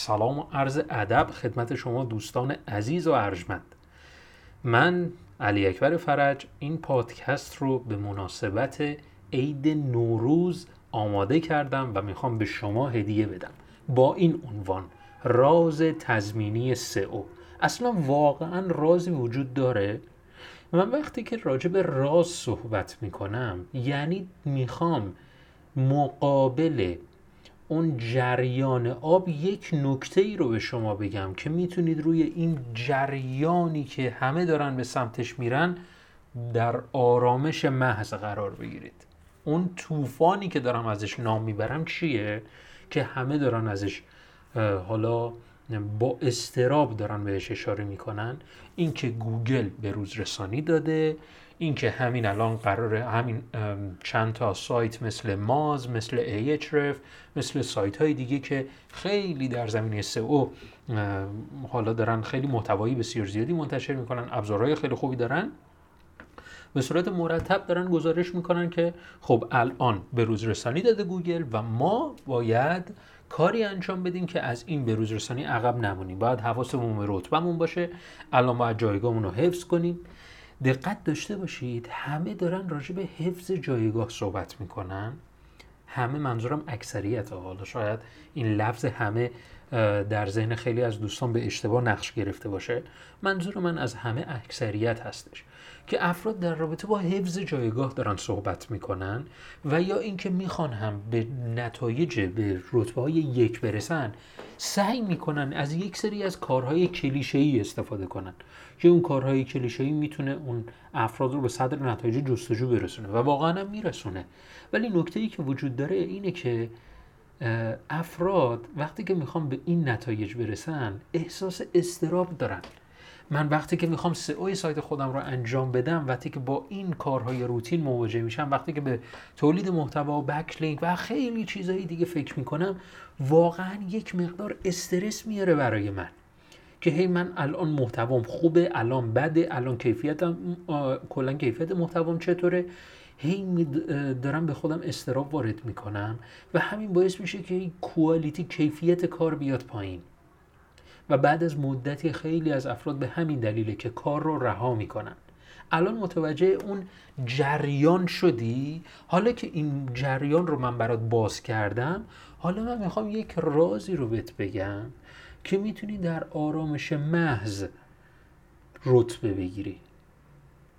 سلام و عرض ادب خدمت شما دوستان عزیز و ارجمند. من علی اکبر فرج این پادکست رو به مناسبت عید نوروز آماده کردم و می‌خوام به شما هدیه بدم. با این عنوان راز تضمینی سئو. اصلا واقعا رازی وجود داره؟ من وقتی که راجع به راز صحبت می‌کنم یعنی می‌خوام مقابل اون جریان آب یک نکته ای رو به شما بگم که می‌تونید روی این جریانی که همه دارن به سمتش میرن در آرامش محض قرار بگیرید. اون طوفانی که دارم ازش نام می‌برم چیه؟ که همه دارن ازش حالا با استراب دارن بهش اشاره می‌کنن. اینکه گوگل به روز رسانی داده اینکه همین الان قراره همین چند تا سایت مثل ماز مثل ایچرف مثل سایت های دیگه که خیلی در زمینه او حالا دارن خیلی محتوایی بسیار زیادی منتشر می‌کنن ابزارهای خیلی خوبی دارن به صورت مرتب دارن گزارش می‌کنن که خب الان به روز رسانی داده گوگل و ما باید کاری انجام بدیم که از این به روز رسانی عقب نمونیم. باید حواسمون به رتبمون باشه. الان باید جایگاهمون رو حفظ کنیم. دقت داشته باشید همه دارن راجع به حفظ جایگاه صحبت می‌کنن. همه منظورم اکثریت حالا شاید این لفظ همه در ذهن خیلی از دوستان به اشتباه نقش گرفته باشه. منظور من از همه اکثریت هستش که افراد در رابطه با حفظ جایگاه دارن صحبت می‌کنن و یا اینکه می‌خوان هم به نتایج به رتبه های یک برسن سعی می‌کنن از یک سری از کارهای کلیشه ای استفاده کنن که اون کارهای کلیشه ای می‌تونه اون افراد رو به صدر نتایج جستجو برسونه و واقعا هم میرسونه. ولی نکته ای که وجود داره اینه که افراد وقتی که می‌خوام به این نتایج برسن احساس استراب دارن. من وقتی که می‌خوام سئو سایت خودم رو انجام بدم وقتی که با این کارهای روتین مواجه میشم وقتی که به تولید محتوا و بکلینک و خیلی چیزهای دیگه فکر می‌کنم واقعا یک مقدار استرس میاره برای من. که هی من الان محتوام خوبه الان بده الان کیفیتم کلا کیفیت محتوام چطوره؟ هی دارم به خودم استراب وارد می‌کنم و همین باعث میشه که کوالیتی کیفیت کار بیاد پایین. و بعد از مدتی خیلی از افراد به همین دلیله که کار رو رها می‌کنن. الان متوجه اون جریان شدی؟ حالا که این جریان رو من برات باز کردم حالا من می‌خوام یک رازی رو بهت بگم که می‌تونی در آرامش محض رتبه بگیری.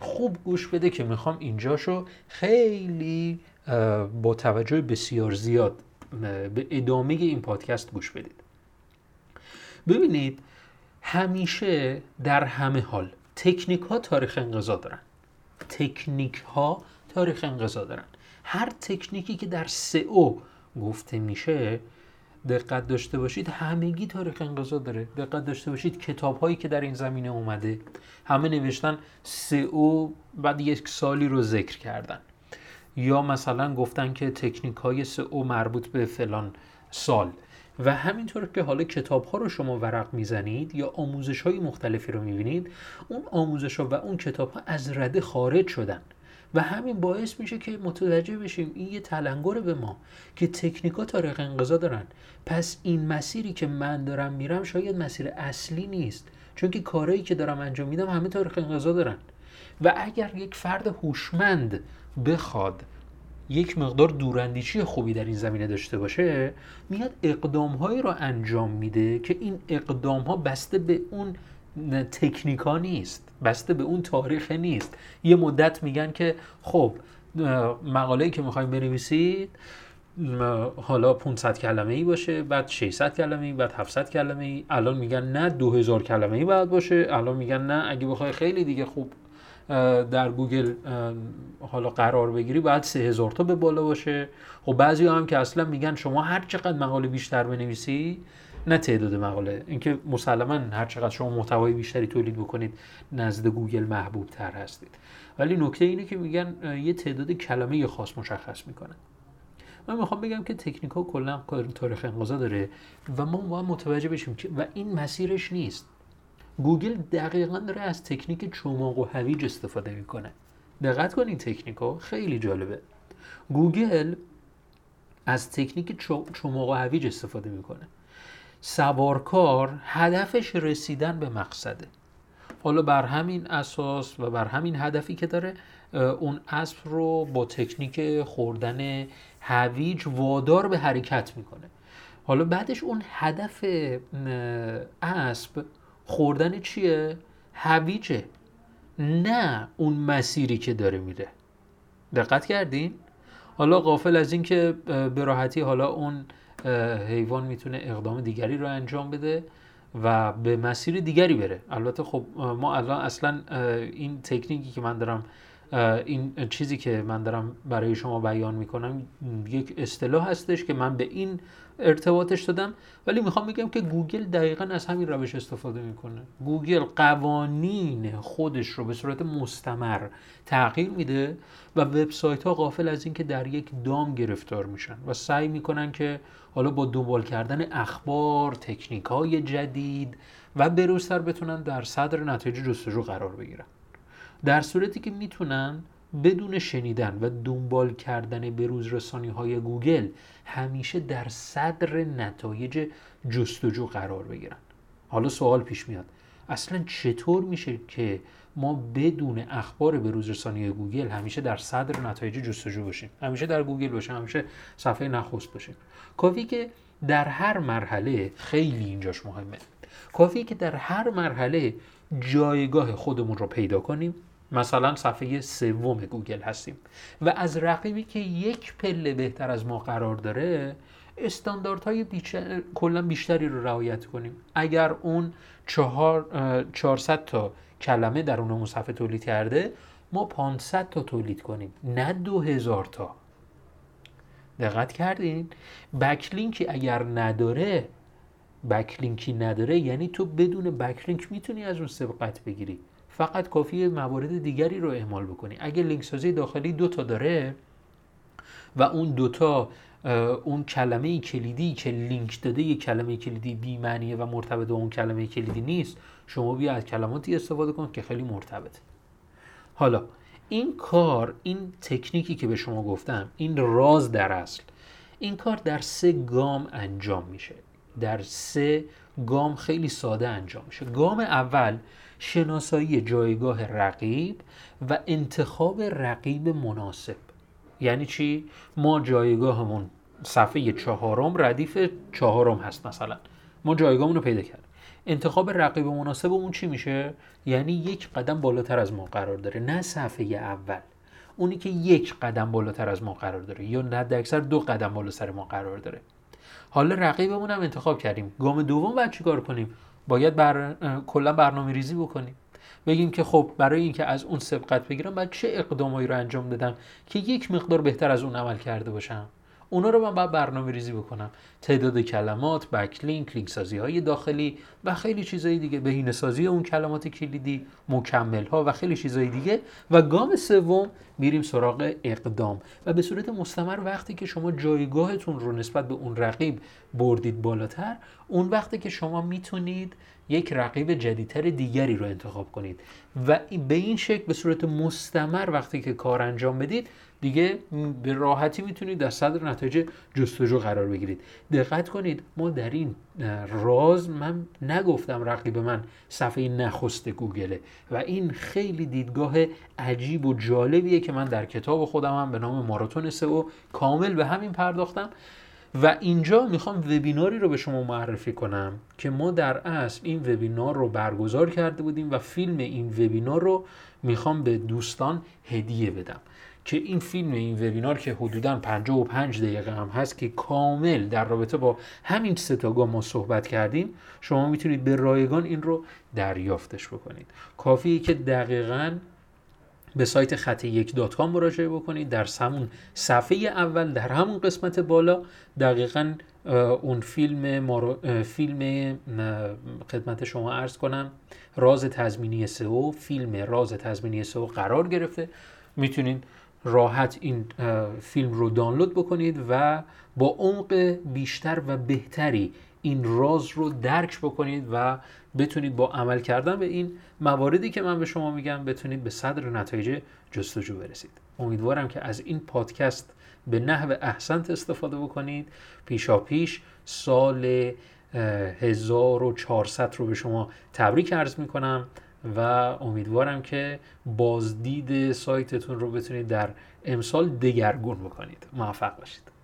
خوب گوش بده که می‌خوام اینجاشو خیلی با توجه بسیار زیاد به ادامه این پادکست گوش بدید. ببینید همیشه در همه حال تکنیک ها تاریخ انقضا دارن. تکنیک ها تاریخ انقضا دارن. هر تکنیکی که در او گفته میشه دقت داشته باشید همگی تاریخ انقضا داره. دقت داشته باشید کتاب هایی که در این زمینه اومده همه نوشتن او بعد یک سالی رو ذکر کردن. یا مثلا گفتن که تکنیک های او مربوط به فلان سال. و همینطور که حالا کتاب ها رو شما ورق می‌زنید یا آموزش های مختلفی رو می‌بینید اون آموزش ها و اون کتاب ها از رده خارج شدن. و همین باعث میشه که متوجه بشیم این یه تلنگر به ما که تکنیکا تاریخ انقضا دارن. پس این مسیری که من دارم میرم شاید مسیر اصلی نیست. چون که کارهایی که دارم انجام میدم همه تاریخ انقضا دارن. و اگر یک فرد هوشمند بخواد یک مقدار دوراندیشی خوبی در این زمینه داشته باشه میاد اقدام هایی رو انجام میده که این اقدام ها بسته به اون تکنیکا نیست بسته به اون تاریخ نیست. یه مدت میگن که خب مقاله که می‌خوایم بنویسید حالا 500 کلمه ای باشه بعد 600 کلمه ای بعد 700 کلمه ای الان میگن نه 2000 کلمه ای باید باشه الان میگن نه. اگه بخوای خیلی دیگه خوب در گوگل حالا قرار بگیری باید 3000 تا به بالا باشه. خب بعضی هم که اصلا میگن شما هر چقدر مقاله بیشتر بنویسی نه تعداد مقاله اینکه مسلما هر چقدر شما محتوای بیشتری تولید بکنید نزد گوگل محبوب تر هستید. ولی نکته اینه که میگن یه تعداد کلمه خاص مشخص می‌کنن. من می‌خوام بگم که تکنیک ها کلا تاریخ انقضا داره و ما باید متوجه بشیم که و این مسیرش نیست. گوگل دقیقا داره از تکنیک چماق و هویج استفاده می‌کنه. دقت کنید تکنیک ها خیلی جالبه. گوگل از تکنیک چماق و هویج استفاده می‌کنه. سوارکار هدفش رسیدن به مقصده حالا بر همین اساس و بر همین هدفی که داره اون اسب رو با تکنیک خوردن هویج وادار به حرکت می‌کنه حالا بعدش اون هدف اسب خوردن چیه؟ هویجه نه اون مسیری که داره میره دقت کردین؟ حالا غافل از اینکه به راحتی حالا اون حیوان می‌تونه اقدام دیگری رو انجام بده و به مسیر دیگری بره. البته خب ما الان اصلا این تکنیکی که من دارم این چیزی که من دارم برای شما بیان می‌کنم یک اصطلاح هستش که من به این ارتباطش دادم ولی می‌خوام بگم که گوگل دقیقا از همین روش استفاده می‌کنه. گوگل قوانین خودش رو به صورت مستمر تغییر میده و وبسایت ها غافل از اینکه در یک دام گرفتار میشن و سعی می‌کنن که حالا با دنبال کردن اخبار تکنیک های جدید و بروزتر بتونن در صدر نتایج جستجو قرار بگیرن. در صورتی که می‌تونن بدون شنیدن و دنبال کردن به رسانی های گوگل همیشه در صدر نتایج جستجو قرار بگیرن. حالا سوال پیش میاد. اصلا چطور میشه که ما بدون اخبار به روز رسانی گوگل همیشه در صدر نتایج جستجو باشیم؟ همیشه در گوگل باشیم همیشه صفحه نخست باشیم. کافیه که در هر مرحله خیلی اینجاش مهمه. کافیه که در هر مرحله جایگاه خودمون رو پیدا کنیم مثلا صفحه سوم گوگل هستیم. و از رقیبی که یک پله بهتر از ما قرار داره استانداردهای بیشتر، کلا بیشتری رو رعایت کنیم. اگر اون چهار 400 تا کلمه در اون صفحه تولید کرده ما 500 تا تولید کنیم. نه 2000 تا. دقت کردین؟ backlink ی اگر نداره backlink ی نداره یعنی تو بدون backlink می‌تونی از اون سبقت بگیری. فقط کافیه موارد دیگری رو اعمال بکنی. اگه لینک سازی داخلی دو تا داره و اون دوتا اون کلمه کلیدی که لینک داده یه کلمه کلیدی بی معنیه و مرتبط اون کلمه کلیدی نیست شما بیا از کلماتی استفاده کن که خیلی مرتبطه حالا این کار این تکنیکی که به شما گفتم این راز در اصل این کار در سه گام انجام میشه. در سه گام خیلی ساده انجام میشه. گام اول شناسایی جایگاه رقیب و انتخاب رقیب مناسب. یعنی چی؟ ما جایگاهمون صفحه چهارم ردیف چهارم هست مثلا. ما جایگاهمون رو پیدا کردیم. انتخاب رقیب مناسب اون چی میشه؟ یعنی یک قدم بالاتر از ما قرار داره نه صفحه اول. اونی که یک قدم بالاتر از ما قرار داره یا نه اکثر دو قدم بالا سر ما قرار داره. حالا رقیبمون هم انتخاب کردیم. گام دوم باید چیکار کنیم؟ باید بر... کلا برنامه ریزی بکنیم. بگیم که خب برای اینکه از اون سبقت بگیرم باید چه اقدامایی رو انجام بدم که یک مقدار بهتر از اون عمل کرده باشم اونا رو من باید برنامه ریزی بکنم. تعداد کلمات بکلینک لینک سازی های داخلی و خیلی چیزهای دیگه. بهینه سازی اون کلمات کلیدی مکمل ها و خیلی چیزهای دیگه. و گام سوم میریم سراغ اقدام. و به صورت مستمر وقتی که شما جایگاهتون رو نسبت به اون رقیب بردید بالاتر اون وقتی که شما می‌تونید یک رقیب جدیدتر دیگری رو انتخاب کنید. و به این شکل به صورت مستمر وقتی که کار انجام بدید دیگه به راحتی می‌تونید در صدر نتایج جستجو قرار بگیرید. دقت کنید ما در این راز من نگفتم رقیب من صفحه نخست گوگله. و این خیلی دیدگاه عجیب و جالبیه که من در کتاب خودم هم به نام ماراتون سئو کامل به همین پرداختم. و اینجا می‌خوام وبیناری رو به شما معرفی کنم که ما در اصل این وبینار رو برگزار کرده بودیم و فیلم این وبینار رو می‌خوام به دوستان هدیه بدم. که این فیلم این وبینار که حدودا 55 دقیقه هم هست که کامل در رابطه با همین ستا ما صحبت کردیم شما می‌تونید به رایگان این رو دریافتش بکنید. کافیه که دقیقا به سایت خط یک دات کام مراجعه بکنید. در همون صفحه اول در همون قسمت بالا دقیقا اون فیلم مارو... فیلم خدمت شما عرض کنم. راز تضمینی سئو فیلم راز تضمینی سئو قرار گرفته. می‌تونید راحت این فیلم رو دانلود بکنید و با عمق بیشتر و بهتری این راز رو درک بکنید و بتونید با عمل کردن به این مواردی که من به شما میگم بتونید به صدر نتایج جستجو برسید. امیدوارم که از این پادکست به نحو احسنت استفاده بکنید. پیشا پیش سال 1400 رو به شما تبریک عرض می‌کنم و امیدوارم که بازدید سایتتون رو بتونید در امسال دگرگون بکنید. موفق باشید.